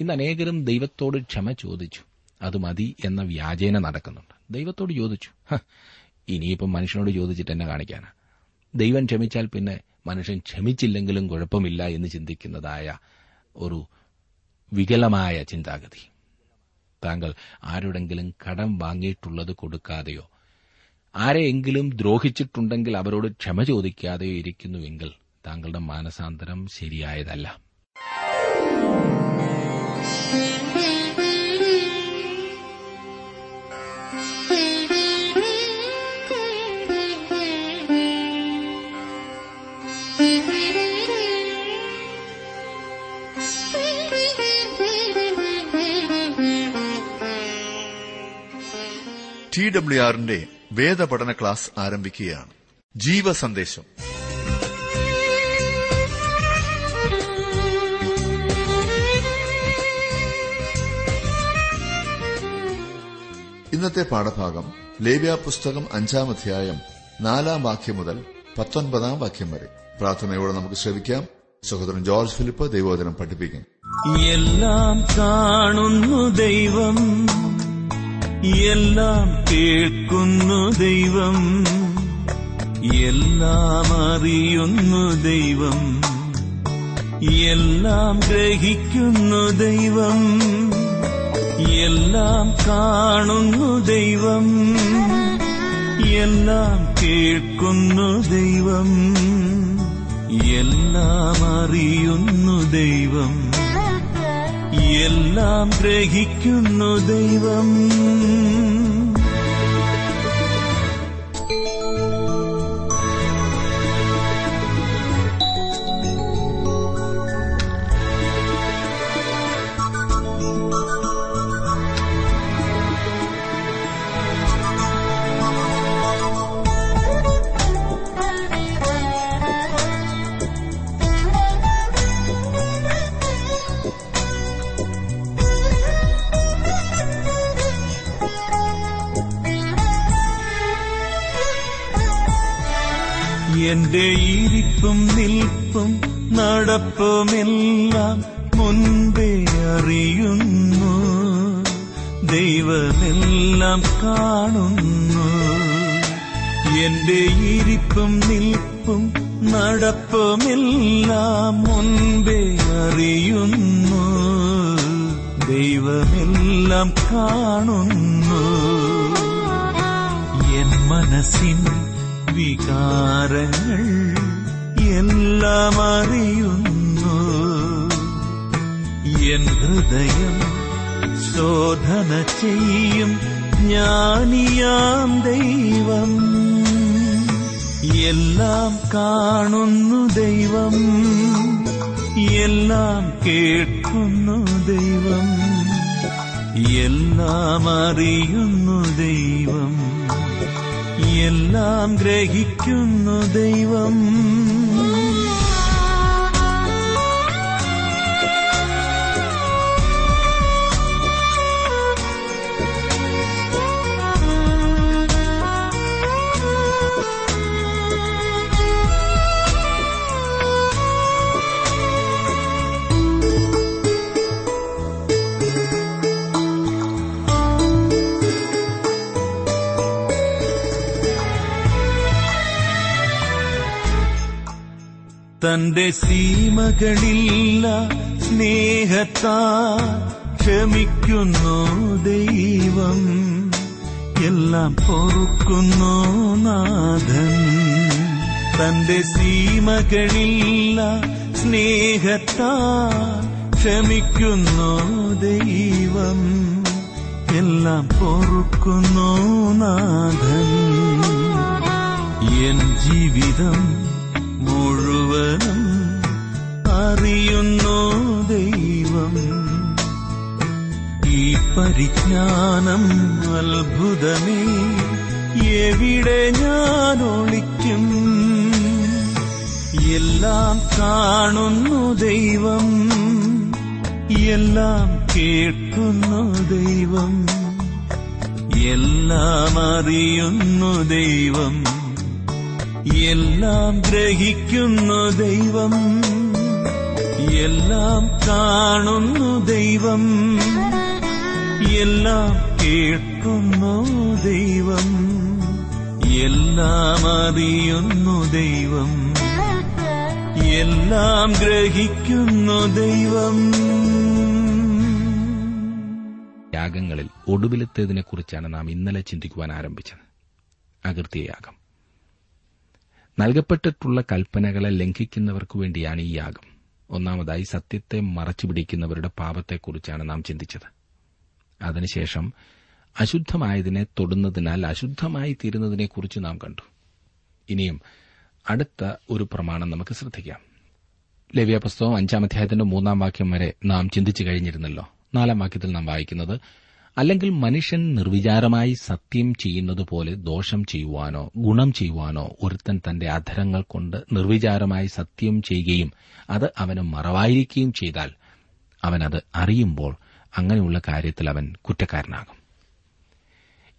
ഇന്ന് അനേകരും ദൈവത്തോട് ക്ഷമ ചോദിച്ചു. അത് മതി എന്ന വ്യാജേന നടക്കുന്നുണ്ട്. ദൈവത്തോട് ചോദിച്ചു. ഇനിയിപ്പം മനുഷ്യനോട് ചോദിച്ചിട്ട് എന്നെ കാണിക്കാനാ? ദൈവം ക്ഷമിച്ചാൽ പിന്നെ മനുഷ്യൻ ക്ഷമിച്ചില്ലെങ്കിലും കുഴപ്പമില്ല എന്ന് ചിന്തിക്കുന്നതായ ഒരു വികലമായ ചിന്താഗതി. താങ്കൾ ആരോടെങ്കിലും കടം വാങ്ങിയിട്ടുള്ളത് കൊടുക്കാതെയോ ആരെയെങ്കിലും ദ്രോഹിച്ചിട്ടുണ്ടെങ്കിൽ അവരോട് ക്ഷമ ചോദിക്കാതെയോ ഇരിക്കുന്നുവെങ്കിൽ താങ്കളുടെ മാനസാന്തരം ശരിയായതല്ല. ടി ഡബ്ല്യു ആറിന്റെ വേദപഠന ക്ലാസ് ആരംഭിക്കുകയാണ്. ജീവ സന്ദേശം ഇന്നത്തെ പാഠഭാഗം ലേവ്യ പുസ്തകം അഞ്ചാം അധ്യായം നാലാം വാക്യം മുതൽ പത്തൊൻപതാം വാക്യം വരെ. പ്രാർത്ഥനയോടെ നമുക്ക് ശ്രമിക്കാം സഹോദരൻ ജോർജ് ഫിലിപ്പ് ദൈവോദനം പഠിപ്പിക്കും. എല്ലാം കാണുന്നു ദൈവം. എല്ലാം കേൾക്കുന്നു ദൈവം. എല്ലാം അറിയുന്നു ദൈവം. എല്ലാം ഗ്രഹിക്കുന്നു ദൈവം. എല്ലാം കാണുന്നു ദൈവം. എല്ലാം കേൾക്കുന്നു ദൈവം. എല്ലാം അറിയുന്നു ദൈവം. എല്ലാം ഗ്രഹിക്കുന്നു ദൈവം. എന്റെ ഇരിപ്പും നിൽപ്പും നടപ്പുമെല്ലാം മുൻപേ അറിയുന്നു. ദൈവമെല്ലാം കാണുന്നു. എന്റെ ഇരിപ്പും നിൽപ്പും നടപ്പുമെല്ലാം മുൻപേ അറിയുന്നു. ദൈവമെല്ലാം കാണുന്നു. എൻ മനസ്സിൻ വികാരങ്ങൾ എല്ലാം അറിയുന്നു. എൻ ഹൃദയം ശോധന ചെയ്യും ജ്ഞാനിയാം ദൈവം. എല്ലാം കാണുന്നു ദൈവം. എല്ലാം കേൾക്കുന്നു ദൈവം. എല്ലാം അറിയുന്നു ദൈവം. എല്ലാം ഗ്രഹിക്കുന്നു ദൈവം. തന്റെ സീമകളില്ല സ്നേഹത്താ ക്ഷമിക്കുന്നു ദൈവം. എല്ലാം പൊറുക്കുന്നു നാഥൻ. തന്റെ സീമകളില്ല സ്നേഹത്താ ക്ഷമിക്കുന്നു ദൈവം. എല്ലാം പൊറുക്കുന്നു നാഥൻ. എൻ ജീവിതം മുഴുവനും അറിയുന്നു ദൈവം. ഈ പരിജ്ഞാനം അത്ഭുതമേ എവിടെ ഞാൻ ഒളിക്കും? എല്ലാം കാണുന്നു ദൈവം എല്ലാം കേൾക്കുന്നു ദൈവം. എല്ലാം അറിയുന്നു ദൈവം. എല്ലാം ഗ്രഹിക്കുന്നു ദൈവം. എല്ലാം കാണുന്നു ദൈവം. എല്ലാം കേൾക്കുന്നു ദൈവം. എല്ലാം അറിയുന്നു ദൈവം. എല്ലാം ഗ്രഹിക്കുന്നു ദൈവം. യാഗങ്ങളിൽ ഒടുവിലത്തേതിനെക്കുറിച്ചാണ് നാം ഇന്നലെ ചിന്തിക്കുവാൻ ആരംഭിച്ചത്. അകൃത്യയാഗം. നൽകപ്പെട്ടിട്ടുള്ള കൽപ്പനകളെ ലംഘിക്കുന്നവർക്കു വേണ്ടിയാണ് ഈ യാഗം. ഒന്നാമതായി സത്യത്തെ മറച്ചുപിടിക്കുന്നവരുടെ പാപത്തെക്കുറിച്ചാണ് നാം ചിന്തിച്ചത്. അതിനുശേഷം അശുദ്ധമായതിനെ തൊടുന്നതിനാൽ അശുദ്ധമായി തീരുന്നതിനെക്കുറിച്ച് നാം കണ്ടു. ഇനിയും അടുത്ത ഒരു പ്രമാണം നമുക്ക് ശ്രദ്ധിക്കാം. ലവ്യാപുസ്തകം അഞ്ചാം അധ്യായത്തിന്റെ മൂന്നാം വാക്യം വരെ നാം ചിന്തിച്ചു കഴിഞ്ഞിരുന്നല്ലോ. നാലാം വാക്യത്തിൽ നാം വായിക്കുന്നത് അല്ലെങ്കിൽ മനുഷ്യൻ നിർവിചാരമായി സത്യം ചെയ്യുന്നതുപോലെ ദോഷം ചെയ്യുവാനോ ഗുണം ചെയ്യുവാനോ ഒരുത്തൻ തന്റെ അധരങ്ങൾ കൊണ്ട് നിർവിചാരമായി സത്യം ചെയ്യുകയും അത് അവന് മറവായിരിക്കുകയും ചെയ്താൽ അവനത് അറിയുമ്പോൾ അങ്ങനെയുള്ള കാര്യത്തിൽ അവൻ കുറ്റക്കാരനാകും.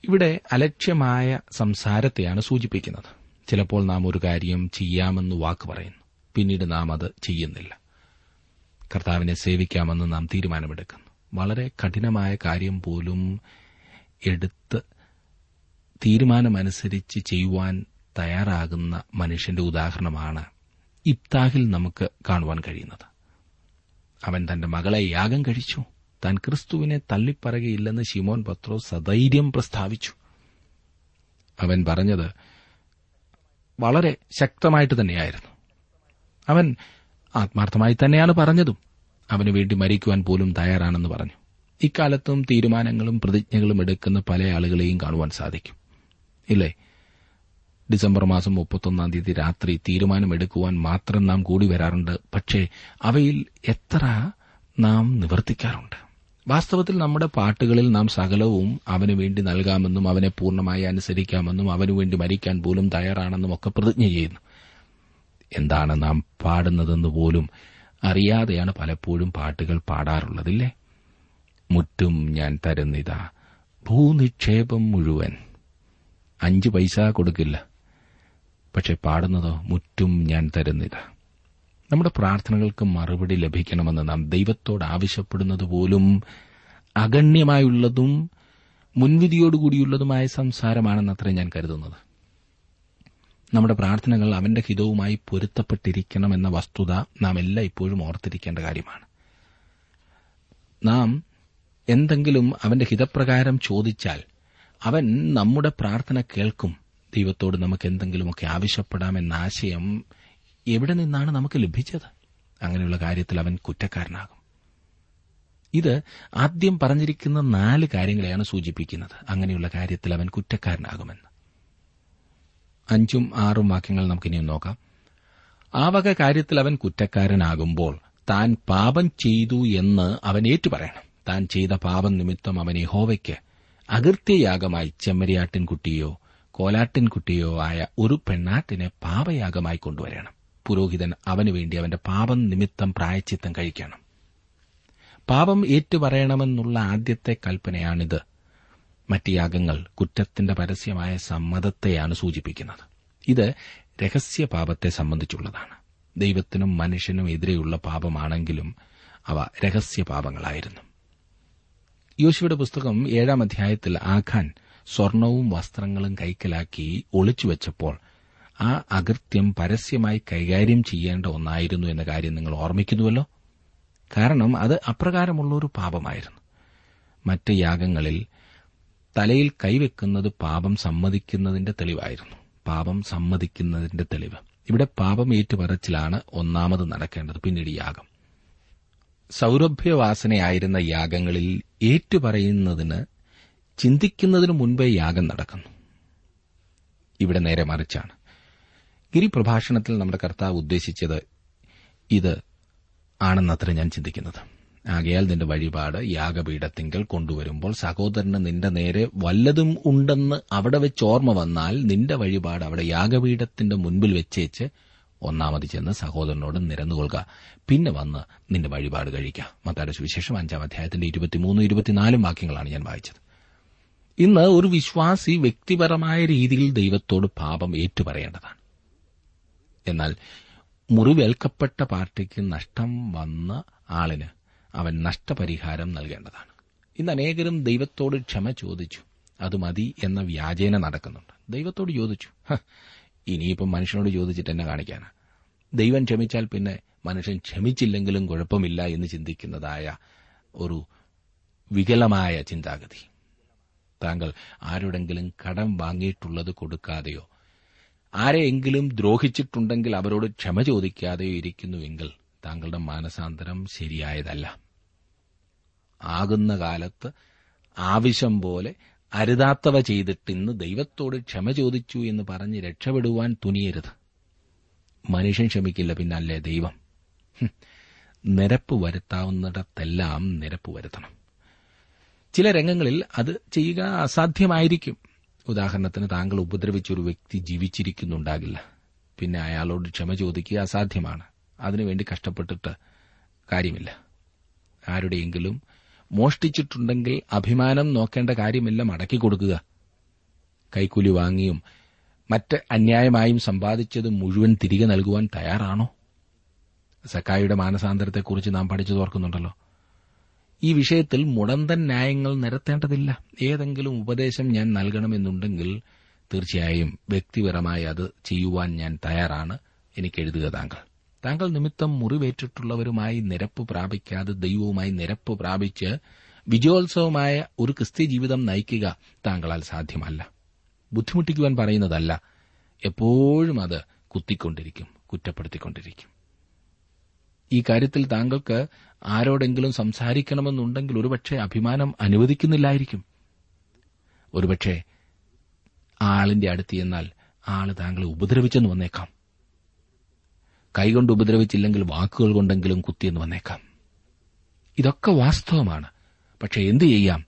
ഇവിടെ അലക്ഷ്യമായ സംസാരത്തെയാണ് സൂചിപ്പിക്കുന്നത്. ചിലപ്പോൾ നാം ഒരു കാര്യം ചെയ്യാമെന്ന് വാക്ക് പറയുന്നു. പിന്നീട് നാം അത് ചെയ്യുന്നില്ല. കർത്താവിനെ സേവിക്കാമെന്ന് നാം തീരുമാനമെടുക്കുന്നു. വളരെ കഠിനമായ കാര്യം പോലും എടുത്ത് തീരുമാനമനുസരിച്ച് ചെയ്യുവാൻ തയ്യാറാകുന്ന മനുഷ്യന്റെ ഉദാഹരണമാണ് ഇബ്താഹിൽ നമുക്ക് കാണുവാൻ കഴിയുന്നത്. അവൻ തന്റെ മകളെ യാഗം കഴിച്ചു. താൻ ക്രിസ്തുവിനെ തള്ളിപ്പറകയില്ലെന്ന് ശിമോൻ പത്രോ സധൈര്യം പ്രസ്താവിച്ചു. അവൻ പറഞ്ഞത് വളരെ ശക്തമായിട്ട് തന്നെയായിരുന്നു. അവൻ ആത്മാർത്ഥമായി തന്നെയാണ് പറഞ്ഞതും. അവന് വേണ്ടി മരിക്കുവാൻ പോലും തയ്യാറാണെന്ന് പറഞ്ഞു. ഇക്കാലത്തും തീരുമാനങ്ങളും പ്രതിജ്ഞകളും എടുക്കുന്ന പല ആളുകളെയും കാണുവാൻ സാധിക്കും. ഇല്ലേ? ഡിസംബർ മാസം മുപ്പത്തൊന്നാം തീയതി രാത്രി തീരുമാനമെടുക്കുവാൻ മാത്രം നാം കൂടി വരാറുണ്ട്. പക്ഷേ അവയിൽ എത്ര നാം നിവർത്തിക്കാറുണ്ട്. വാസ്തവത്തിൽ നമ്മുടെ പാട്ടുകളിൽ നാം സകലവും അവനു വേണ്ടി നൽകാമെന്നും അവനെ പൂർണമായി അനുസരിക്കാമെന്നും അവനുവേണ്ടി മരിക്കാൻ പോലും തയ്യാറാണെന്നും ഒക്കെ പ്രതിജ്ഞ ചെയ്യുന്നു. എന്താണ് നാം പാടുന്നതെന്ന് പോലും അറിയാതെയാണ് പലപ്പോഴും പാട്ടുകൾ പാടാറുള്ളതില്ലേ? മുറ്റും ഞാൻ തരുന്നിതാ ഭൂനിക്ഷേപം മുഴുവൻ. അഞ്ച് പൈസ കൊടുക്കില്ല. പക്ഷെ പാടുന്നതോ മുറ്റും ഞാൻ തരുന്നിതാ. നമ്മുടെ പ്രാർത്ഥനകൾക്ക് മറുപടി ലഭിക്കണമെന്ന് നാം ദൈവത്തോട് ആവശ്യപ്പെടുന്നത് പോലും അഗണ്യമായുള്ളതും മുൻവിധിയോടുകൂടിയുള്ളതുമായ സംസാരമാണെന്നത്രേ ഞാൻ കരുതുന്നത്. നമ്മുടെ പ്രാർത്ഥനകൾ അവന്റെ ഹിതവുമായി പൊരുത്തപ്പെട്ടിരിക്കണമെന്ന വസ്തുത നാം എല്ലാ ഇപ്പോഴും ഓർത്തിരിക്കേണ്ട കാര്യമാണ്. നാം എന്തെങ്കിലും അവന്റെ ഹിതപ്രകാരം ചോദിച്ചാൽ അവൻ നമ്മുടെ പ്രാർത്ഥന കേൾക്കും. ദൈവത്തോട് നമുക്ക് എന്തെങ്കിലുമൊക്കെ ആവശ്യപ്പെടാമെന്ന ആശയം എവിടെ നിന്നാണ് നമുക്ക് ലഭിച്ചത്? അങ്ങനെയുള്ള കാര്യത്തിൽ അവൻ കുറ്റക്കാരനാകും. ഇത് ആദ്യം പറഞ്ഞിരിക്കുന്ന നാല് കാര്യങ്ങളെയാണ് സൂചിപ്പിക്കുന്നത്. അങ്ങനെയുള്ള കാര്യത്തിൽ അവൻ കുറ്റക്കാരനാകുമെന്ന്. അഞ്ചും ആറും വാക്യങ്ങൾ നമുക്കിനിയും നോക്കാം. ആ വക കാര്യത്തിൽ അവൻ കുറ്റക്കാരനാകുമ്പോൾ താൻ പാപം ചെയ്തു എന്ന് അവൻ ഏറ്റുപറയണം. താൻ ചെയ്ത പാപം നിമിത്തം അവൻ യഹോവയ്ക്ക് അകൃത്യയാഗമായി ചെമ്മരിയാട്ടിൻകുട്ടിയോ കോലാട്ടിൻകുട്ടിയോ ആയ ഒരു പെണ്ണാട്ടിനെ പാപയാഗമായി കൊണ്ടുവരണം. പുരോഹിതൻ അവനുവേണ്ടി അവന്റെ പാപം നിമിത്തം പ്രായച്ചിത്തം കഴിക്കണം. പാപം ഏറ്റുപറയണമെന്നുള്ള ആദ്യത്തെ കൽപ്പനയാണിത്. മറ്റ് യാഗങ്ങൾ കുറ്റത്തിന്റെ പരസ്യമായ സമ്മതത്തെയാണ് സൂചിപ്പിക്കുന്നത്. ഇത് രഹസ്യപാപത്തെ സംബന്ധിച്ചുള്ളതാണ്. ദൈവത്തിനും മനുഷ്യനും എതിരെയുള്ള പാപമാണെങ്കിലും അവ രഹസ്യപാപങ്ങളായിരുന്നു യോശുവയുടെ പുസ്തകം ഏഴാം അധ്യായത്തിൽ ആഖാൻ സ്വർണവും വസ്ത്രങ്ങളും കൈക്കലാക്കി ഒളിച്ചുവെച്ചപ്പോൾ ആ അകൃത്യം പരസ്യമായി കൈകാര്യം ചെയ്യേണ്ട ഒന്നായിരുന്നു എന്ന കാര്യം നിങ്ങൾ ഓർമ്മിക്കുന്നുവല്ലോ? കാരണം അത് അപ്രകാരമുള്ള ഒരു പാപമായിരുന്നു. മറ്റ് യാഗങ്ങളിൽ തലയിൽ കൈവെക്കുന്നത് പാപം സമ്മതിക്കുന്നതിന്റെ തെളിവായിരുന്നു. പാപം സമ്മതിക്കുന്നതിന്റെ തെളിവ്. ഇവിടെ പാപം ഏറ്റുപറച്ചിലാണ് ഒന്നാമത് നടക്കേണ്ടത് പിന്നീട് യാഗം. സൗരഭ്യവാസനയായിരുന്ന യാഗങ്ങളിൽ ഏറ്റുപറയുന്നതിന് ചിന്തിക്കുന്നതിനു മുൻപേ യാഗം നടക്കുന്നു. ഇവിടെ നേരെ മറിച്ചാണ്. ഗിരിപ്രഭാഷണത്തിൽ നമ്മുടെ കർത്താവ് ഉദ്ദേശിച്ചത് ഇത് ആണെന്നത്ര ഞാൻ ചിന്തിക്കുന്നത്. ആകയാൽ നിന്റെ വഴിപാട് യാഗപീഠത്തിങ്കൽ കൊണ്ടുവരുമ്പോൾ സഹോദരന് നിന്റെ നേരെ വല്ലതും ഉണ്ടെന്ന് അവിടെ വെച്ച് ഓർമ്മ വന്നാൽ നിന്റെ വഴിപാട് അവിടെ യാഗപീഠത്തിന്റെ മുൻപിൽ വെച്ചേച്ച് ഒന്നാമത് ചെന്ന് സഹോദരനോട് നിരന്നുകൊള്ളുക. പിന്നെ വന്ന് നിന്റെ വഴിപാട് കഴിക്കുക മത്തായുടെ സുവിശേഷം അഞ്ചാം അധ്യായത്തിന്റെ ഇരുപത്തിമൂന്നും ഇരുപത്തിനാലും വാക്യങ്ങളാണ് ഞാൻ വായിച്ചത്. ഇന്ന് ഒരു വിശ്വാസി വ്യക്തിപരമായ രീതിയിൽ ദൈവത്തോട് പാപം ഏറ്റുപറയേണ്ടതാണ്. എന്നാൽ മുറിവേൽക്കപ്പെട്ട പാർട്ടിക്ക് നഷ്ടം വന്ന ആളിന് അവൻ നഷ്ടപരിഹാരം നൽകേണ്ടതാണ്. ഇന്ന് അനേകരും ദൈവത്തോട് ക്ഷമ ചോദിച്ചു. അത് മതി എന്ന വ്യാജേന നടക്കുന്നുണ്ട്. ദൈവത്തോട് ചോദിച്ചു. ഇനിയിപ്പം മനുഷ്യനോട് ചോദിച്ചിട്ട് എന്നെ കാണിക്കാനാ? ദൈവം ക്ഷമിച്ചാൽ പിന്നെ മനുഷ്യൻ ക്ഷമിച്ചില്ലെങ്കിലും കുഴപ്പമില്ല എന്ന് ചിന്തിക്കുന്നതായ ഒരു വികലമായ ചിന്താഗതി. താങ്കൾ ആരോടെങ്കിലും കടം വാങ്ങിയിട്ടുള്ളത് കൊടുക്കാതെയോ ആരെയെങ്കിലും ദ്രോഹിച്ചിട്ടുണ്ടെങ്കിൽ അവരോട് ക്ഷമ ചോദിക്കാതെയോ ഇരിക്കുന്നുവെങ്കിൽ താങ്കളുടെ മാനസാന്തരം ശരിയായതല്ല. ആകുന്ന കാലത്ത് ആവശ്യം പോലെ അരുതാത്തവ ചെയ്തിട്ട് ഇന്ന് ദൈവത്തോട് ക്ഷമ ചോദിച്ചു എന്ന് പറഞ്ഞ് രക്ഷപ്പെടുവാൻ തുനിയരുത്. മനുഷ്യൻ ക്ഷമിക്കില്ല പിന്നല്ലേ ദൈവം. നിരപ്പ് വരുത്താവുന്നിടത്തെല്ലാം നിരപ്പ് വരുത്തണം. ചില രംഗങ്ങളിൽ അത് ചെയ്യുക അസാധ്യമായിരിക്കും. ഉദാഹരണത്തിന് താങ്കൾ ഉപദ്രവിച്ചൊരു വ്യക്തി ജീവിച്ചിരിക്കുന്നുണ്ടാകില്ല. പിന്നെ അയാളോട് ക്ഷമ ചോദിക്കുക അസാധ്യമാണ്. അതിനുവേണ്ടി കഷ്ടപ്പെട്ടിട്ട് കാര്യമില്ല. ആരുടെയെങ്കിലും മോഷ്ടിച്ചിട്ടുണ്ടെങ്കിൽ അഭിമാനം നോക്കേണ്ട കാര്യമില്ല മടക്കി കൊടുക്കുക. കൈക്കൂലി വാങ്ങിയും മറ്റ് അന്യായമായും സമ്പാദിച്ചത് മുഴുവൻ തിരികെ നൽകുവാൻ തയ്യാറാണോ? സക്കായിയുടെ മാനസാന്തരത്തെക്കുറിച്ച് നാം പഠിച്ചു തോർക്കുന്നുണ്ടല്ലോ ഈ വിഷയത്തിൽ മുടന്തൻ ന്യായങ്ങൾ നിരത്തേണ്ടതില്ല. ഏതെങ്കിലും ഉപദേശം ഞാൻ നൽകണമെന്നുണ്ടെങ്കിൽ തീർച്ചയായും വ്യക്തിപരമായി അത് ചെയ്യുവാൻ ഞാൻ തയ്യാറാണ്. എനിക്ക് എഴുതുക താങ്കൾ. താങ്കൾ നിമിത്തം മുറിവേറ്റിട്ടുള്ളവരുമായി നിരപ്പ് പ്രാപിക്കാതെ ദൈവവുമായി നിരപ്പ് പ്രാപിച്ച് വിജയോത്സവമായ ഒരു ക്രിസ്ത്യ ജീവിതം നയിക്കുക താങ്കളാൽ സാധ്യമല്ല. ബുദ്ധിമുട്ടിക്കുവാൻ പറയുന്നതല്ല. എപ്പോഴും അത് കുത്തിക്കൊണ്ടിരിക്കും കുറ്റപ്പെടുത്തിക്കൊണ്ടിരിക്കും. ഈ കാര്യത്തിൽ താങ്കൾക്ക് ആരോടെങ്കിലും സംസാരിക്കണമെന്നുണ്ടെങ്കിൽ ഒരുപക്ഷെ അഭിമാനം അനുവദിക്കുന്നില്ലായിരിക്കും. ഒരുപക്ഷെ ആളിന്റെ അടുത്ത് എന്നാൽ ആൾ താങ്കളെ ഉപദ്രവിച്ചെന്ന് വന്നേക്കാം. കൈകൊണ്ട് ഉപദ്രവിച്ചില്ലെങ്കിൽ വാക്കുകൾ കൊണ്ടെങ്കിലും കുത്തിയെന്ന് വന്നേക്കാം. ഇതൊക്കെ വാസ്തവമാണ്. പക്ഷെ എന്തു ചെയ്യാം?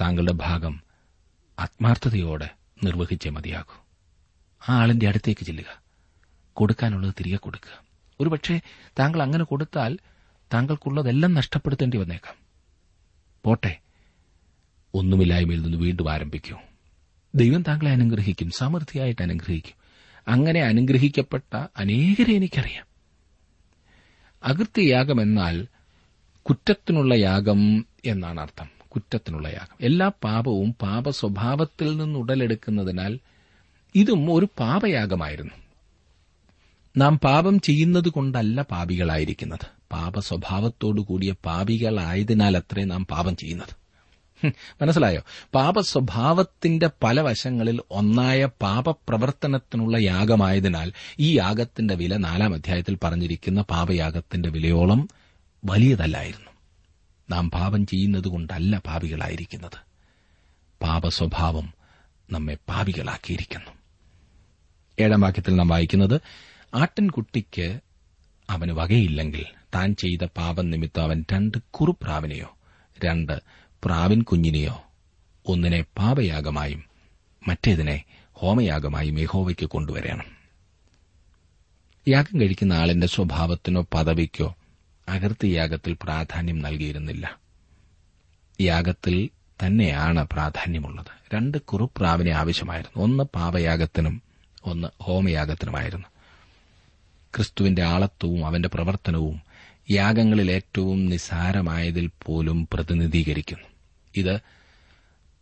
താങ്കളുടെ ഭാഗം ആത്മാർത്ഥതയോടെ നിർവഹിച്ചേ മതിയാകൂ. ആ ആളിന്റെ അടുത്തേക്ക് ചെല്ലുക. കൊടുക്കാനുള്ളത് തിരികെ കൊടുക്കുക. ഒരുപക്ഷെ താങ്കൾ അങ്ങനെ കൊടുത്താൽ താങ്കൾക്കുള്ളതെല്ലാം നഷ്ടപ്പെടുത്തേണ്ടി വന്നേക്കാം. പോട്ടെ ഒന്നുമില്ലായ്മയിൽ നിന്ന് വീണ്ടും ആരംഭിക്കൂ. ദൈവം താങ്കളെ അനുഗ്രഹിക്കും സമൃദ്ധിയായിട്ട് അനുഗ്രഹിക്കും. അങ്ങനെ അനുഗ്രഹിക്കപ്പെട്ട അനേകരെ എനിക്കറിയാം. അകൃത്യയാഗം എന്നാൽ കുറ്റത്തിനുള്ള യാഗം എന്നാണ് അർത്ഥം. കുറ്റത്തിനുള്ള യാഗം. എല്ലാ പാപവും പാപ സ്വഭാവത്തിൽ നിന്ന് ഉടലെടുക്കുന്നതിനാൽ ഇതും ഒരു പാപയാഗമായിരുന്നു. നാം പാപം ചെയ്യുന്നത് കൊണ്ടല്ല പാപികളായിരിക്കുന്നത്. പാപ സ്വഭാവത്തോടു കൂടിയ പാപികളായതിനാൽ അത്രേ നാം പാപം ചെയ്യുന്നത്. മനസ്സിലായോ? പാപ സ്വഭാവത്തിന്റെ പല വശങ്ങളിൽ ഒന്നായ പാപപ്രവർത്തനത്തിനുള്ള യാഗമായതിനാൽ ഈ യാഗത്തിന്റെ വില നാലാം അധ്യായത്തിൽ പറഞ്ഞിരിക്കുന്ന പാപയാഗത്തിന്റെ വിലയോളം വലിയതല്ലായിരുന്നു. നാം പാപം ചെയ്യുന്നതുകൊണ്ടല്ല പാപികളായിരിക്കുന്നത്. പാപസ്വഭാവം നമ്മെ പാപികളാക്കിയിരിക്കുന്നു. ഏഴാം വാക്യത്തിൽ നാം വായിക്കുന്നത് ആട്ടിൻകുട്ടിക്ക് അവന് വകയില്ലെങ്കിൽ താൻ ചെയ്ത പാപം നിമിത്തം അവൻ രണ്ട് കുറുപ്രാവിനെയോ രണ്ട് പ്രാവിൻ കുഞ്ഞിനെയോ? ഒന്നിനെ പാപയാഗമായും മറ്റേതിനെ ഹോമയാഗമായും യഹോവയ്ക്ക് കൊണ്ടുവരണം. യാഗം കഴിക്കുന്ന ആളിന്റെ സ്വഭാവത്തിനോ പദവിക്കോ അകർത്തിയാഗത്തിൽ പ്രാധാന്യം നൽകിയിരുന്നില്ല. യാഗത്തിൽ തന്നെയാണ് പ്രാധാന്യമുള്ളത്. രണ്ട് കുറുപ്രാവിനെ ആവശ്യമായിരുന്നു. ഒന്ന് പാപയാഗത്തിനും ഒന്ന് ഹോമയാഗത്തിനുമായിരുന്നു. ക്രിസ്തുവിന്റെ ആളത്വവും അവന്റെ പ്രവർത്തനവും യാഗങ്ങളിൽ ഏറ്റവും നിസാരമായതിൽ പോലും പ്രതിനിധീകരിക്കുന്നു. ഇത്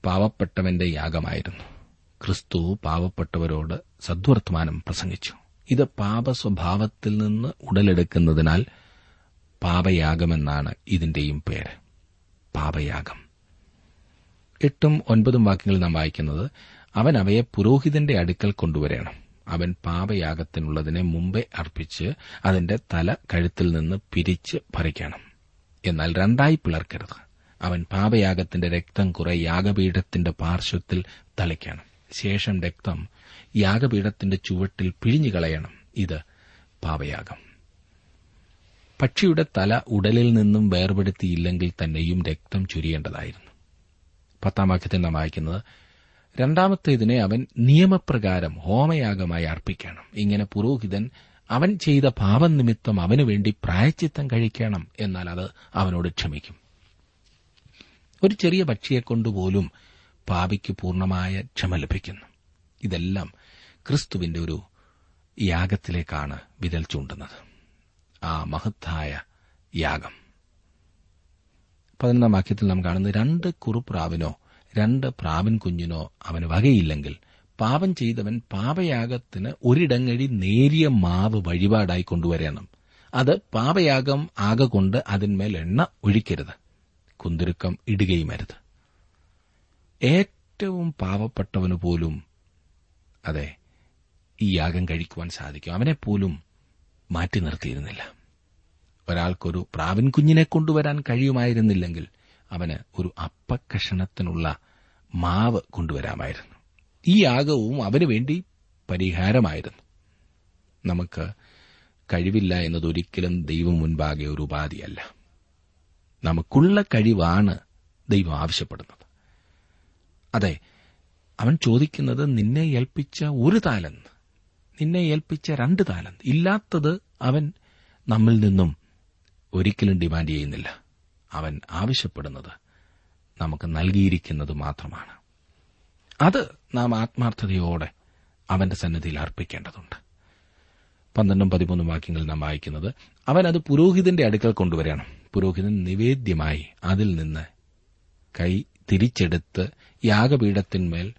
പാവപ്പെട്ടവന്റെ യാഗമായിരുന്നു. ക്രിസ്തു പാവപ്പെട്ടവരോട് സദ്വർത്തമാനം പ്രസംഗിച്ചു. ഇത് പാപസ്വഭാവത്തിൽ നിന്ന് ഉടലെടുക്കുന്നതിനാൽ പാപയാഗമെന്നാണ് ഇതിന്റെയും പേര്. പാപയാഗം. എട്ടും ഒൻപതും വാക്യങ്ങൾ നാം വായിക്കുന്നത് അവൻ അവയെ പുരോഹിതന്റെ അടുക്കൽ കൊണ്ടുവരണം. അവൻ പാപയാഗത്തിനുള്ളതിനെ മുമ്പേ അർപ്പിച്ച് അതിന്റെ തല കഴുത്തിൽ നിന്ന് പിരിച്ച് ഭരിക്കണം എന്നാൽ രണ്ടായി പിളർക്കരുത്. അവൻ പാപയാഗത്തിന്റെ രക്തം കുറെ യാഗപീഠത്തിന്റെ പാർശ്വത്തിൽ തളിക്കണം. ശേഷം രക്തം യാഗപീഠത്തിന്റെ ചുവട്ടിൽ പിഴിഞ്ഞുകളയണം ഇത് പാപയാഗം. പക്ഷിയുടെ തല ഉടലിൽ നിന്നും വേർപെടുത്തിയില്ലെങ്കിൽ തന്നെയും രക്തം ചുരിയേണ്ടതായിരുന്നു. പത്താം വാക്യത്തിൽ നാം വായിക്കുന്നത് രണ്ടാമത്തേതിനെ അവൻ നിയമപ്രകാരം ഹോമയാഗമായി അർപ്പിക്കണം. ഇങ്ങനെ പുരോഹിതൻ അവൻ ചെയ്ത പാപം നിമിത്തം അവനുവേണ്ടി പ്രായച്ചിത്തം കഴിക്കണം എന്നാൽ അത് അവനോട് ക്ഷമിക്കും. ഒരു ചെറിയ പക്ഷിയെക്കൊണ്ടുപോലും പാപിക്ക് പൂർണമായ ക്ഷമ ലഭിക്കുന്നു. ഇതെല്ലാം ക്രിസ്തുവിന്റെ ഒരു യാഗത്തിലേക്കാണ് വിരൽ ചൂണ്ടുന്നത്. ആ മഹത്തായ യാഗം. പതിനൊന്നാം വാക്യത്തിൽ നാം കാണുന്നത് രണ്ട് കുറുപ്രാവിനോ രണ്ട് പ്രാവിൻ കുഞ്ഞിനോ അവന് വകയില്ലെങ്കിൽ പാപം ചെയ്തവൻ പാപയാഗത്തിന് ഒരിടങ്ങഴി നേരിയ മാവ് വഴിപാടായി കൊണ്ടുവരണം. അത് പാപയാഗം ആകെ കൊണ്ട് അതിന്മേൽ എണ്ണ ഒഴിക്കരുത്. കുന്തിരുക്കം ഇടുകയുമരുത് ഏറ്റവും പാവപ്പെട്ടവന് പോലും അതെ ഈ യാഗം കഴിക്കുവാൻ സാധിക്കും. പോലും മാറ്റി നിർത്തിയിരുന്നില്ല. ഒരാൾക്കൊരു പ്രാവിൻ കുഞ്ഞിനെ കൊണ്ടുവരാൻ കഴിയുമായിരുന്നില്ലെങ്കിൽ അവന് ഒരു അപ്പക്കഷണത്തിനുള്ള മാവ് കൊണ്ടുവരാമായിരുന്നു. ഈ യാഗവും അവന് വേണ്ടി പരിഹാരമായിരുന്നു. നമുക്ക് കഴിവില്ല എന്നതൊരിക്കലും ദൈവം മുൻപാകെ ഒരു ഉപാധിയല്ല. നമുക്കുള്ള കഴിവാണ് ദൈവം ആവശ്യപ്പെടുന്നത്. അതെ അവൻ ചോദിക്കുന്നത് നിന്നെ ഏൽപ്പിച്ച ഒരു താലന്ത് നിന്നെ ഏൽപ്പിച്ച രണ്ട് താലന്ത് ഇല്ലാത്തത് അവൻ നമ്മിൽ നിന്നും ഒരിക്കലും ഡിമാൻഡ് ചെയ്യുന്നില്ല. അവൻ ആവശ്യപ്പെടുന്നത് നമുക്ക് നൽകിയിരിക്കുന്നത് മാത്രമാണ്. അത് നാം ആത്മാർത്ഥതയോടെ അവന്റെ സന്നിധിയിൽ അർപ്പിക്കേണ്ടതുണ്ട്. പന്ത്രണ്ടും പതിമൂന്നും വാക്യങ്ങളിൽ നാം വായിക്കുന്നത് അവൻ അത് പുരോഹിതന്റെ അടുക്കൽ കൊണ്ടുവരണം പുരോഹിതൻ നിവേദ്യമായി അതിൽ നിന്ന് കൈ തിരിച്ചെടുത്ത് യാഗപീഠത്തിന്മേൽ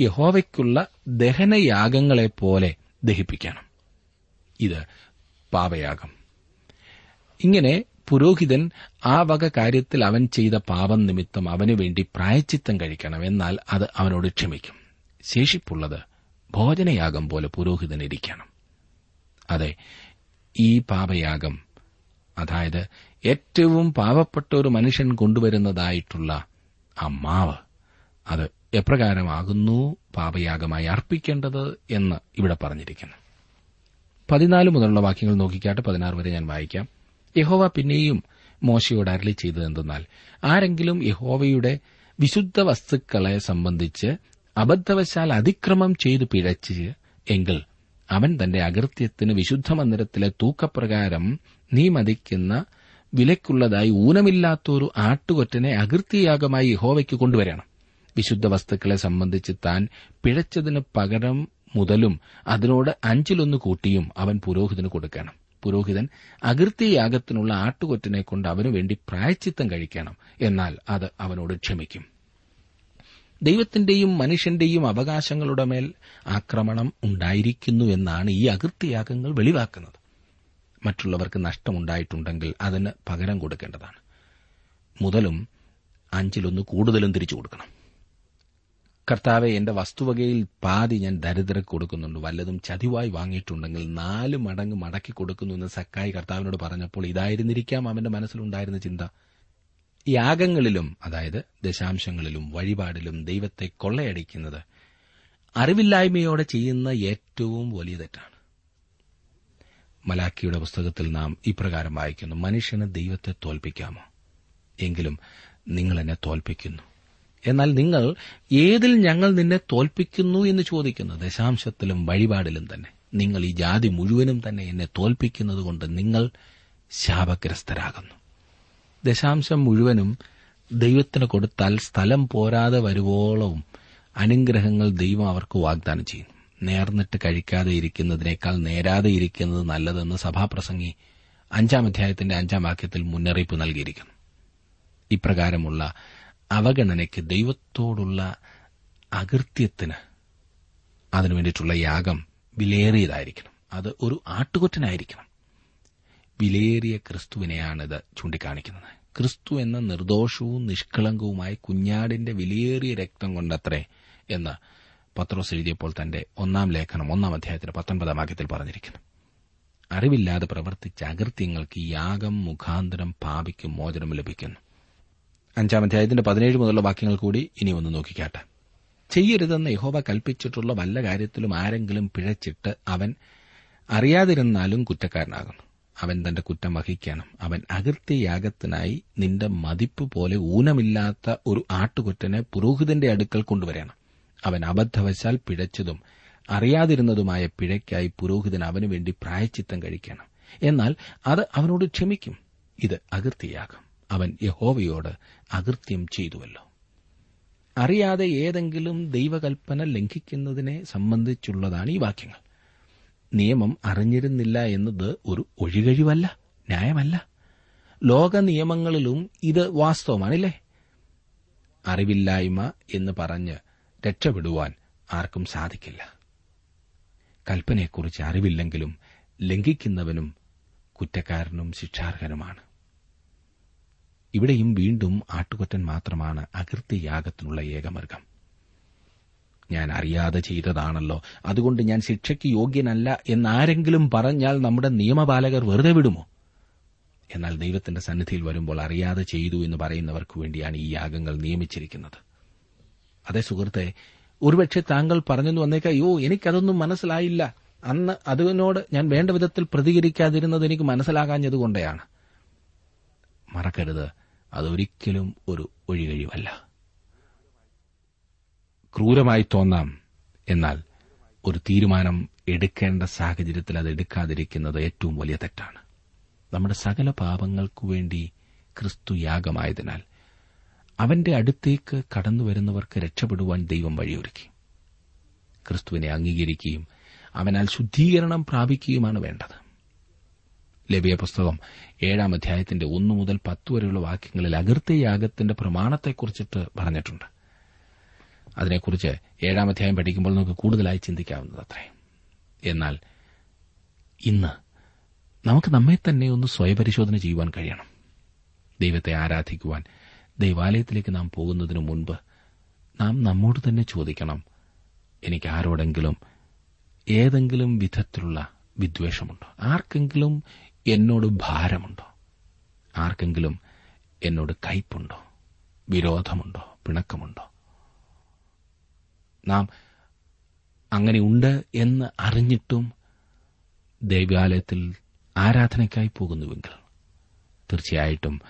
യഹോവയ്ക്കുള്ള ദഹനയാഗങ്ങളെപ്പോലെ ദഹിപ്പിക്കണം. ഇത് പാപയാഗം. ഇങ്ങനെ പുരോഹിതൻ ആ വക കാര്യത്തിൽ അവൻ ചെയ്ത പാപം നിമിത്തം അവനുവേണ്ടി പ്രായച്ചിത്തം കഴിക്കണം. എന്നാൽ അത് അവനോട് ക്ഷമിക്കും. ശേഷിപ്പുള്ളത് ഭോജനയാഗം പോലെ പുരോഹിതൻ ഇരിക്കണം. അതെ ഈ പാപയാഗം അതായത് ഏറ്റവും പാവപ്പെട്ട ഒരു മനുഷ്യൻ കൊണ്ടുവരുന്നതായിട്ടുള്ള ആ മാവ് അത് എപ്രകാരമാകുന്നു പാപയാഗമായി അർപ്പിക്കേണ്ടത് എന്ന് ഇവിടെ പറഞ്ഞിരിക്കുന്നു. പതിനാല് മുതലുള്ള വാക്യങ്ങൾ നോക്കിക്കാട്ട് പതിനാറ് വരെ ഞാൻ വായിക്കാം. യഹോവ പിന്നെയും മോശയോട് അരളി ചെയ്തതെന്തെന്നാൽ ആരെങ്കിലും യഹോവയുടെ വിശുദ്ധ വസ്തുക്കളെ സംബന്ധിച്ച് അബദ്ധവശാൽ അതിക്രമം ചെയ്തു പിഴച്ച് എങ്കിൽ അവൻ തന്റെ അകൃത്യത്തിന് വിശുദ്ധ മന്ദിരത്തിലെ തൂക്കപ്രകാരം നീ മതിക്കുന്ന വിലക്കുള്ളതായി ഊനമില്ലാത്തൊരു ആട്ടുകൊറ്റനെ അകൃത്യയാഗമായി ഹോവയ്ക്ക് കൊണ്ടുവരണം. വിശുദ്ധ വസ്തുക്കളെ സംബന്ധിച്ച് താൻ പിഴച്ചതിന് പകരം മുതലും അതിനോട് അഞ്ചിലൊന്ന് കൂട്ടിയും അവൻ പുരോഹിതന് കൊടുക്കണം. പുരോഹിതൻ അകൃത്യയാഗത്തിനുള്ള ആട്ടുകൊറ്റനെ കൊണ്ട് അവനു വേണ്ടി പ്രായച്ചിത്തം കഴിക്കണം. എന്നാൽ അത് അവനോട് ക്ഷമിക്കും. ദൈവത്തിന്റെയും മനുഷ്യന്റെയും അവകാശങ്ങളുടെ മേൽ ആക്രമണം ഉണ്ടായിരിക്കുന്നു എന്നാണ് ഈ അകൃത്യയാഗങ്ങൾ വെളിവാക്കുന്നത്. മറ്റുള്ളവർക്ക് നഷ്ടമുണ്ടായിട്ടുണ്ടെങ്കിൽ അതിന് പകരം കൊടുക്കേണ്ടതാണ്. മുതലും അഞ്ചിലൊന്ന് കൂടുതലും തിരിച്ചു കൊടുക്കണം. കർത്താവെ എന്റെ വസ്തുവകയിൽ പാതി ഞാൻ ദരിദ്രർക്ക് കൊടുക്കുന്നുണ്ട്. വല്ലതും ചതിവായി വാങ്ങിയിട്ടുണ്ടെങ്കിൽ നാല് മടങ്ങ് മടക്കി കൊടുക്കുന്നു എന്ന് സക്കായി കർത്താവിനോട് പറഞ്ഞപ്പോൾ ഇതായിരുന്നിരിക്കാം അവന്റെ മനസ്സിലുണ്ടായിരുന്ന ചിന്ത. യാഗങ്ങളിലും അതായത് ദശാംശങ്ങളിലും വഴിപാടിലും ദൈവത്തെ കൊള്ളയടിക്കുന്നത് അറിവില്ലായ്മയോടെ ചെയ്യുന്ന ഏറ്റവും വലിയ തെറ്റാണ്. മലാക്കിയുടെ പുസ്തകത്തിൽ നാം ഇപ്രകാരം വായിക്കുന്നു. മനുഷ്യന് ദൈവത്തെ തോൽപ്പിക്കാമോ? എങ്കിലും നിങ്ങൾ എന്നെ തോൽപ്പിക്കുന്നു. എന്നാൽ നിങ്ങൾ ഏതിൽ ഞങ്ങൾ നിന്നെ തോൽപ്പിക്കുന്നു എന്ന് ചോദിക്കുന്നു? ദശാംശത്തിലും വഴിപാടിലും തന്നെ. നിങ്ങൾ ഈ ജാതി മുഴുവനും തന്നെ എന്നെ തോൽപ്പിക്കുന്നതുകൊണ്ട് നിങ്ങൾ ശാപഗ്രസ്തരാകുന്നു. ദശാംശം മുഴുവനും ദൈവത്തിന് കൊടുത്താൽ സ്ഥലം പോരാതെ വരുവോളവും അനുഗ്രഹങ്ങൾ ദൈവം അവർക്ക് വാഗ്ദാനം ചെയ്യും നേർന്നിട്ട് കഴിക്കാതെ ഇരിക്കുന്നതിനേക്കാൾ നേരാതെ ഇരിക്കുന്നത് നല്ലതെന്ന് സഭാപ്രസംഗി അഞ്ചാം അധ്യായത്തിന്റെ അഞ്ചാം വാക്യത്തിൽ മുന്നറിയിപ്പ് നൽകിയിരിക്കുന്നു. ഇപ്രകാരമുള്ള അവഗണനയ്ക്ക് ദൈവത്തോടുള്ള അകൃത്യത്തിന് അതിനുവേണ്ടിയിട്ടുള്ള യാഗം വിലയേറിയതായിരിക്കണം. അത് ഒരു ആട്ടുകൊറ്റനായിരിക്കണം. വിലയേറിയ ക്രിസ്തുവിനെയാണിത് ചൂണ്ടിക്കാണിക്കുന്നത്. ക്രിസ്തു എന്ന നിർദോഷവും നിഷ്കളങ്കവുമായ കുഞ്ഞാടിന്റെ വിലയേറിയ രക്തം കൊണ്ടത്രേ എന്ന് പത്രോസ് എഴുതിയപ്പോൾ തന്റെ ഒന്നാം ലേഖനം ഒന്നാം അധ്യായത്തിന്റെ പത്തൊൻപതാം വാക്യത്തിൽ പറഞ്ഞിരിക്കുന്നു. അറിവില്ലാതെ പ്രവർത്തിച്ച അകൃത്യങ്ങൾക്ക് യാഗം മുഖാന്തരം പാപിക്കും മോചനം ലഭിക്കുന്നു. അഞ്ചാം അധ്യായത്തിന്റെ പതിനേഴ് മുതലുള്ള വാക്യങ്ങൾ കൂടി ഇനി ഒന്ന് നോക്കിക്കാട്ടെ. ചെയ്യരുതെന്ന് യഹോവ കൽപ്പിച്ചിട്ടുള്ള വല്ല കാര്യത്തിലും ആരെങ്കിലും പിഴച്ചിട്ട് അവൻ അറിയാതിരുന്നാലും കുറ്റക്കാരനാകുന്നു. അവൻ തന്റെ കുറ്റം വഹിക്കണം. അവൻ അകൃത്യയാഗത്തിനായി നിന്റെ മതിപ്പ് പോലെ ഊനമില്ലാത്ത ഒരു ആട്ടുകുറ്റനെ പുരോഹിതന്റെ അടുക്കൽ കൊണ്ടുവരണം. അവൻ അബദ്ധവശാൽ പിഴച്ചതും അറിയാതിരുന്നതുമായ പിഴയ്ക്കായി പുരോഹിതൻ അവനു വേണ്ടി പ്രായച്ചിത്തം കഴിക്കണം. എന്നാൽ അത് അവനോട് ക്ഷമിക്കും. ഇത് അകൃത്യയാകും. അവൻ യഹോവയോട് അകൃത്യം ചെയ്തുവല്ലോ. അറിയാതെ ഏതെങ്കിലും ദൈവകൽപ്പന ലംഘിക്കുന്നതിനെ സംബന്ധിച്ചുള്ളതാണ് ഈ വാക്യങ്ങൾ. നിയമം അറിഞ്ഞിരുന്നില്ല എന്നത് ഒരു ഒഴികഴിവല്ല ന്യായമല്ല. ലോക നിയമങ്ങളിലും ഇത് വാസ്തവമാണില്ലേ? അറിവില്ലായ്മ എന്ന് പറഞ്ഞ് രക്ഷപ്പെടുവാൻ ആർക്കും സാധിക്കില്ല. കൽപ്പനയെക്കുറിച്ച് അറിവില്ലെങ്കിലും ലംഘിക്കുന്നവനും കുറ്റക്കാരനും ശിക്ഷാർഹനുമാണ്. ഇവിടെയും വീണ്ടും ആട്ടുകൊറ്റൻ മാത്രമാണ് അകൃത്യയാഗത്തിനുള്ള ഏകമൃഗം ഞാൻ അറിയാതെ ചെയ്തതാണല്ലോ. അതുകൊണ്ട് ഞാൻ ശിക്ഷയ്ക്ക് യോഗ്യനല്ല എന്നാരെങ്കിലും പറഞ്ഞാൽ നമ്മുടെ നിയമപാലകർ വെറുതെ വിടുമോ? എന്നാൽ ദൈവത്തിന്റെ സന്നിധിയിൽ വരുമ്പോൾ അറിയാതെ ചെയ്തു എന്ന് പറയുന്നവർക്ക് വേണ്ടിയാണ് ഈ യാഗങ്ങൾ നിയമിച്ചിരിക്കുന്നത്. അതേ സുഹൃത്തെ ഒരുപക്ഷെ താങ്കൾ പറഞ്ഞെന്ന് വന്നേക്കാം അയ്യോ എനിക്കതൊന്നും മനസ്സിലായില്ല. അന്ന് അതിനോട് ഞാൻ വേണ്ട വിധത്തിൽ പ്രതികരിക്കാതിരുന്നത് എനിക്ക് മനസ്സിലാകാഞ്ഞതുകൊണ്ടാണ് മറക്കരുത് അതൊരിക്കലും ഒരു ഒഴികഴിവല്ല. ക്രൂരമായി തോന്നാം എന്നാൽ ഒരു തീരുമാനം എടുക്കേണ്ട സാഹചര്യത്തിൽ അത് എടുക്കാതിരിക്കുന്നത് ഏറ്റവും വലിയ തെറ്റാണ്. നമ്മുടെ സകല പാപങ്ങൾക്കു വേണ്ടി ക്രിസ്തു യാഗമായതിനാൽ അവന്റെ അടുത്തേക്ക് കടന്നു വരുന്നവർക്ക് രക്ഷപ്പെടുവാൻ ദൈവം വഴിയൊരുക്കി. ക്രിസ്തുവിനെ അംഗീകരിക്കുകയും അവനാൽ ശുദ്ധീകരണം പ്രാപിക്കുകയുമാണ് വേണ്ടത്. ലബിയ പുസ്തകം ഏഴാം അധ്യായത്തിന്റെ ഒന്നു മുതൽ പത്ത് വരെയുള്ള വാക്യങ്ങളിൽ അകൃത്യയാഗത്തിന്റെ പ്രമാണത്തെക്കുറിച്ചിട്ട് പറഞ്ഞിട്ടുണ്ട്. അതിനെക്കുറിച്ച് ഏഴാം അധ്യായം പഠിക്കുമ്പോൾ നമുക്ക് കൂടുതലായി ചിന്തിക്കാവുന്നത് അത്രേ എന്നാൽ ഇന്ന് നമുക്ക് നമ്മെ തന്നെ ഒന്ന് സ്വയപരിശോധന ചെയ്യുവാൻ കഴിയണം. ദൈവത്തെ ആരാധിക്കുവാൻ ദൈവാലയത്തിലേക്ക് നാം പോകുന്നതിനു മുൻപ് നാം നമ്മോട് തന്നെ ചോദിക്കണം എനിക്ക് ആരോടെങ്കിലും ഏതെങ്കിലും വിധത്തിലുള്ള വിദ്വേഷമുണ്ടോ? ആർക്കെങ്കിലും എന്നോട് ഭാരമുണ്ടോ? ആർക്കെങ്കിലും എന്നോട് കയ്പുണ്ടോ? വിരോധമുണ്ടോ? പിണക്കമുണ്ടോ? നാം അങ്ങനെയുണ്ട് എന്ന് അറിഞ്ഞിട്ടും ദൈവാലയത്തിൽ ആരാധനയ്ക്കായി പോകുന്നുവെങ്കിൽ തീർച്ചയായിട്ടും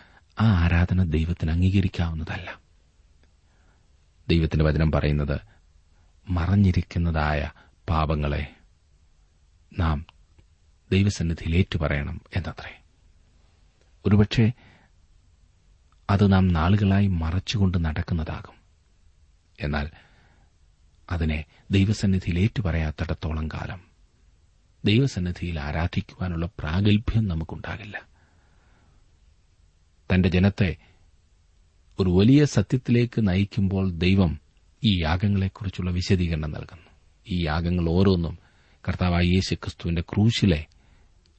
ആ ആരാധന ദൈവത്തിന് അംഗീകരിക്കാവുന്നതല്ല. ദൈവത്തിന്റെ വചനം പറയുന്നത് മറഞ്ഞിരിക്കുന്നതായ പാപങ്ങളെ നാം ദൈവസന്നിധിയിൽ ഏറ്റുപറയണം എന്നത്രേ. ഒരുപക്ഷെ അത് നാം നാളുകളായി മറച്ചുകൊണ്ട് നടക്കുന്നതാകും. എന്നാൽ അതിനെ ദൈവസന്നിധിയിൽ ഏറ്റുപറയാത്തിടത്തോളം കാലം ദൈവസന്നിധിയിൽ ആരാധിക്കുവാനുള്ള പ്രാഗൽഭ്യം നമുക്കുണ്ടാകില്ല. തന്റെ ജനത്തെ ഒരു വലിയ സത്യത്തിലേക്ക് നയിക്കുമ്പോൾ ദൈവം ഈ യാഗങ്ങളെക്കുറിച്ചുള്ള വിശദീകരണം നൽകുന്നു. ഈ യാഗങ്ങൾ ഓരോന്നും കർത്താവായ യേശു ക്രിസ്തുവിന്റെ ക്രൂശിലെ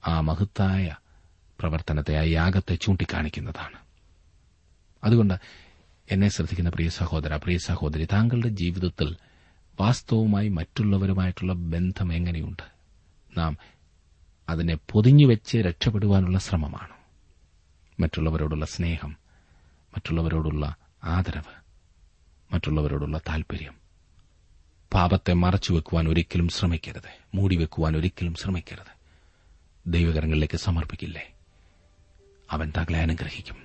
ആ മഹത്തായ പ്രവർത്തനത്തെ ആ യാഗത്തെ ചൂണ്ടിക്കാണിക്കുന്നതാണ്. അതുകൊണ്ട് എന്നെ ശ്രദ്ധിക്കുന്ന പ്രിയ സഹോദര പ്രിയ സഹോദരി താങ്കളുടെ ജീവിതത്തിൽ വാസ്തവമായി മറ്റുള്ളവരുമായിട്ടുള്ള ബന്ധം എങ്ങനെയുണ്ട്? നാം അതിനെ പൊതിഞ്ഞുവെച്ച് രക്ഷപ്പെടുവാനുള്ള ശ്രമമാണ്? മറ്റുള്ളവരോടുള്ള സ്നേഹം മറ്റുള്ളവരോടുള്ള ആദരവ് മറ്റുള്ളവരോടുള്ള താൽപര്യം. പാപത്തെ മറച്ചു വെക്കുവാൻ ഒരിക്കലും ശ്രമിക്കരുത്. മൂടിവെക്കുവാൻ ഒരിക്കലും ശ്രമിക്കരുത്. ദൈവകരങ്ങളിലേക്ക് സമർപ്പിക്കില്ലേ? അവൻ തകളെ അനുഗ്രഹിക്കും.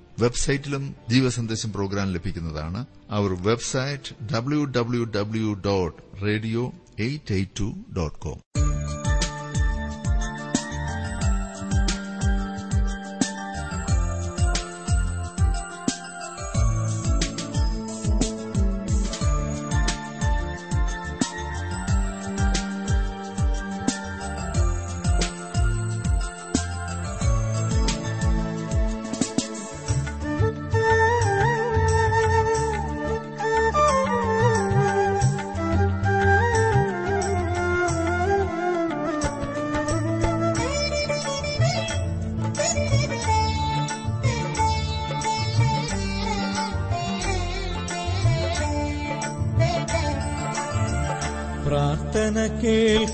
വെബ്സൈറ്റിലും ജീവസന്ദേശം പ്രോഗ്രാം ലഭിക്കുന്നതാണ്. അവർ website W W W dot radio eight eight two dot com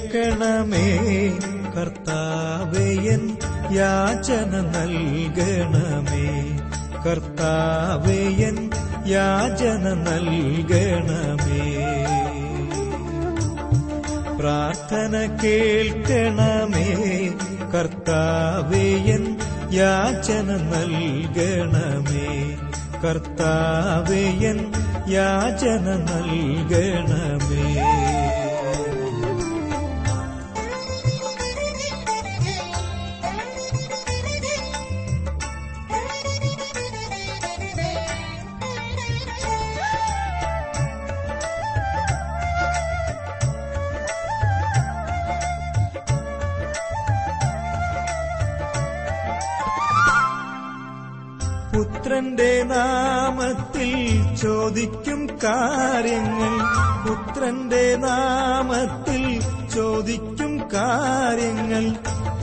കേൾക്കണമേ കർത്താവേയൻ യാചന നൽകണമേ. കർത്താവേയൻ യാചന നൽകണമേ. പ്രാർത്ഥന കേൾക്കണമേ കർത്താവേയൻ യാചന നൽകണമേ. കർത്താവേയൻ യാചന നൽകണമേ. നാമത്തിൽ ചോദിക്കും കാര്യങ്ങൾ. പുത്രന്റെ നാമത്തിൽ ചോദിക്കും കാര്യങ്ങൾ.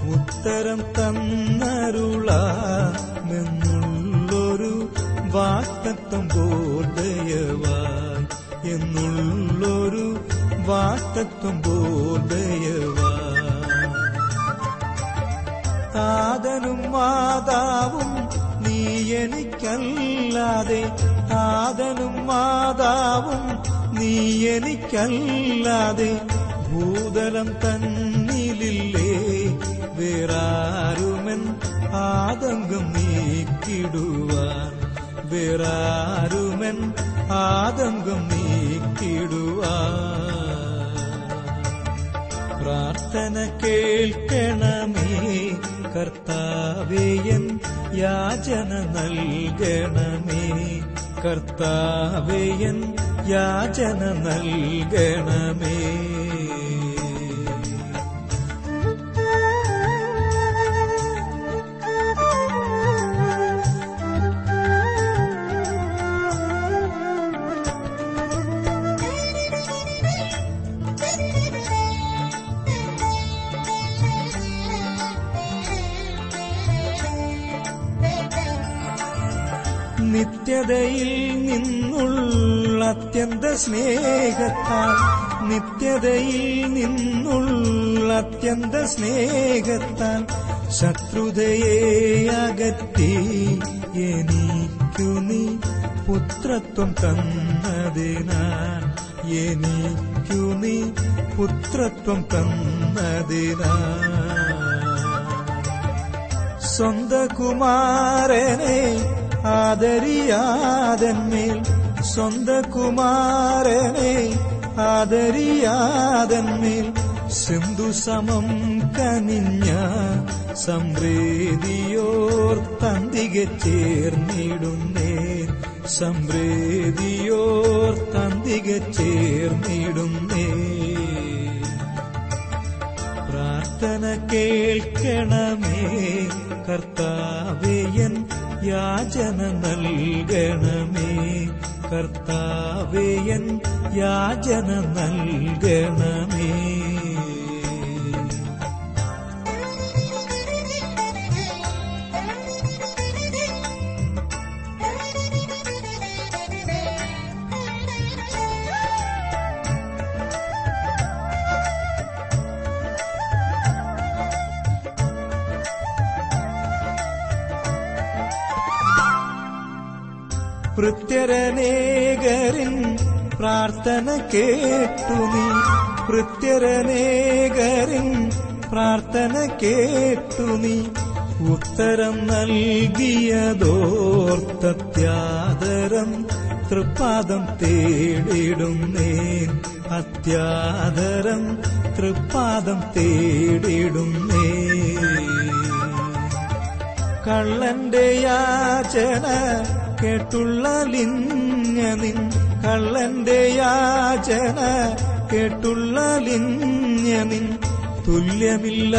ഉത്തരം തന്നരുളാമെന്നുള്ളൊരു വാക്തത്വം ബോധയവായി എന്നുള്ളൊരു വാക്തത്വം ബോധയവായി താതനും മാതാവും എനിക്കല്ലാതെ ആദനും മാതാവും നീ എനിക്കല്ലാതെ ഭൂതലം തന്നിലില്ലേ? വേറാരുമൻ ആതങ്കം നീക്കിടുവാൻ? വേറാരുമൻ ആതങ്കം നീക്കിടുവാൻ? പ്രാർത്ഥന കേൾക്കണമേ കർത്താവേയൻ യാചന നൽകണമേ. കർത്താവേയൻ യാചന നൽകണമേ. നിത്യതയിൽ നിന്നുള്ള അത്യന്ത സ്നേഹത്താൽ നിത്യതയിൽ നിന്നുള്ള അത്യന്ത സ്നേഹത്താൽ ശത്രുതയെ അകത്തി എനിക്കു നീ പുത്രത്വം തന്നതിനാൽ എനിക്കു നീ പുത്രത്വം തന്നതിനാൽ സ്വന്ത കുമാരനെ ആദരിയാതന്മേൽ സ്വന്ത കുമാരനെ ആദരിയാതന്മേൽ സിന്ധു സമം കനിഞ്ഞ സംവേദിയോർ തന്തിക ചേർന്നിടുന്നേ. സംവേദിയോർ തന്തിക ചേർന്നിടുന്നേ. പ്രാർത്ഥന കേൾക്കണമേ കർത്താവേയൻ യാചന നൽകണമേ. കർത്താവേയൻ യാചന നൽകണമേ. പ്രത്യരനേകരിൻ പ്രാർത്ഥന കേട്ടു നീ. പ്രത്യരനേകരിൻ പ്രാർത്ഥന കേട്ടു നീ. ഉത്തരം നൽകിയതോർത്തത്യാദരം തൃപ്പാദം തേടിടുന്നേൻ അത്യാദരം തൃപ്പാദം തേടിടുന്നേ കള്ളന്റെ യാചന കേട്ടുള്ള നിൻ കള്ളന്റെ യാചന കേട്ടുള്ള ലിഞ്ഞനിൻ തുല്യമില്ലാതെയോർത്തിതാ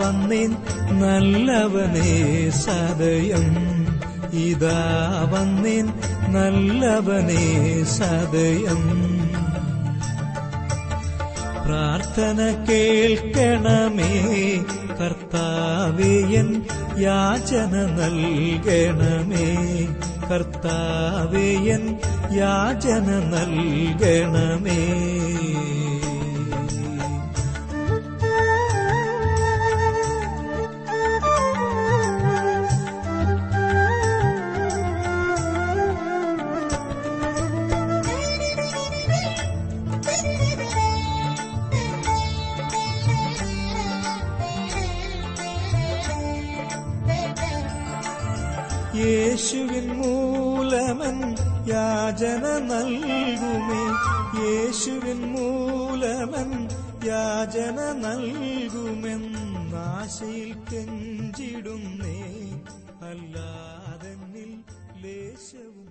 വന്നിൻ നല്ലവനേ സദയം. ഇതാ വന്നിൻ നല്ലവനേ സദയം. പ്രാർത്ഥന കേൾക്കണമേ. കർത്താവേയൻ യാചന നൽകണമേ. കർത്താവേയൻ യാചന നൽകണമേ. യാചന നൽകുമേ. യേശുവിൻ മൂലമൻ യാചന നൽകുമെന്നാശയിൽ കെഞ്ചിടുന്നേ. അല്ലാതെന്നിൽ ലേശവും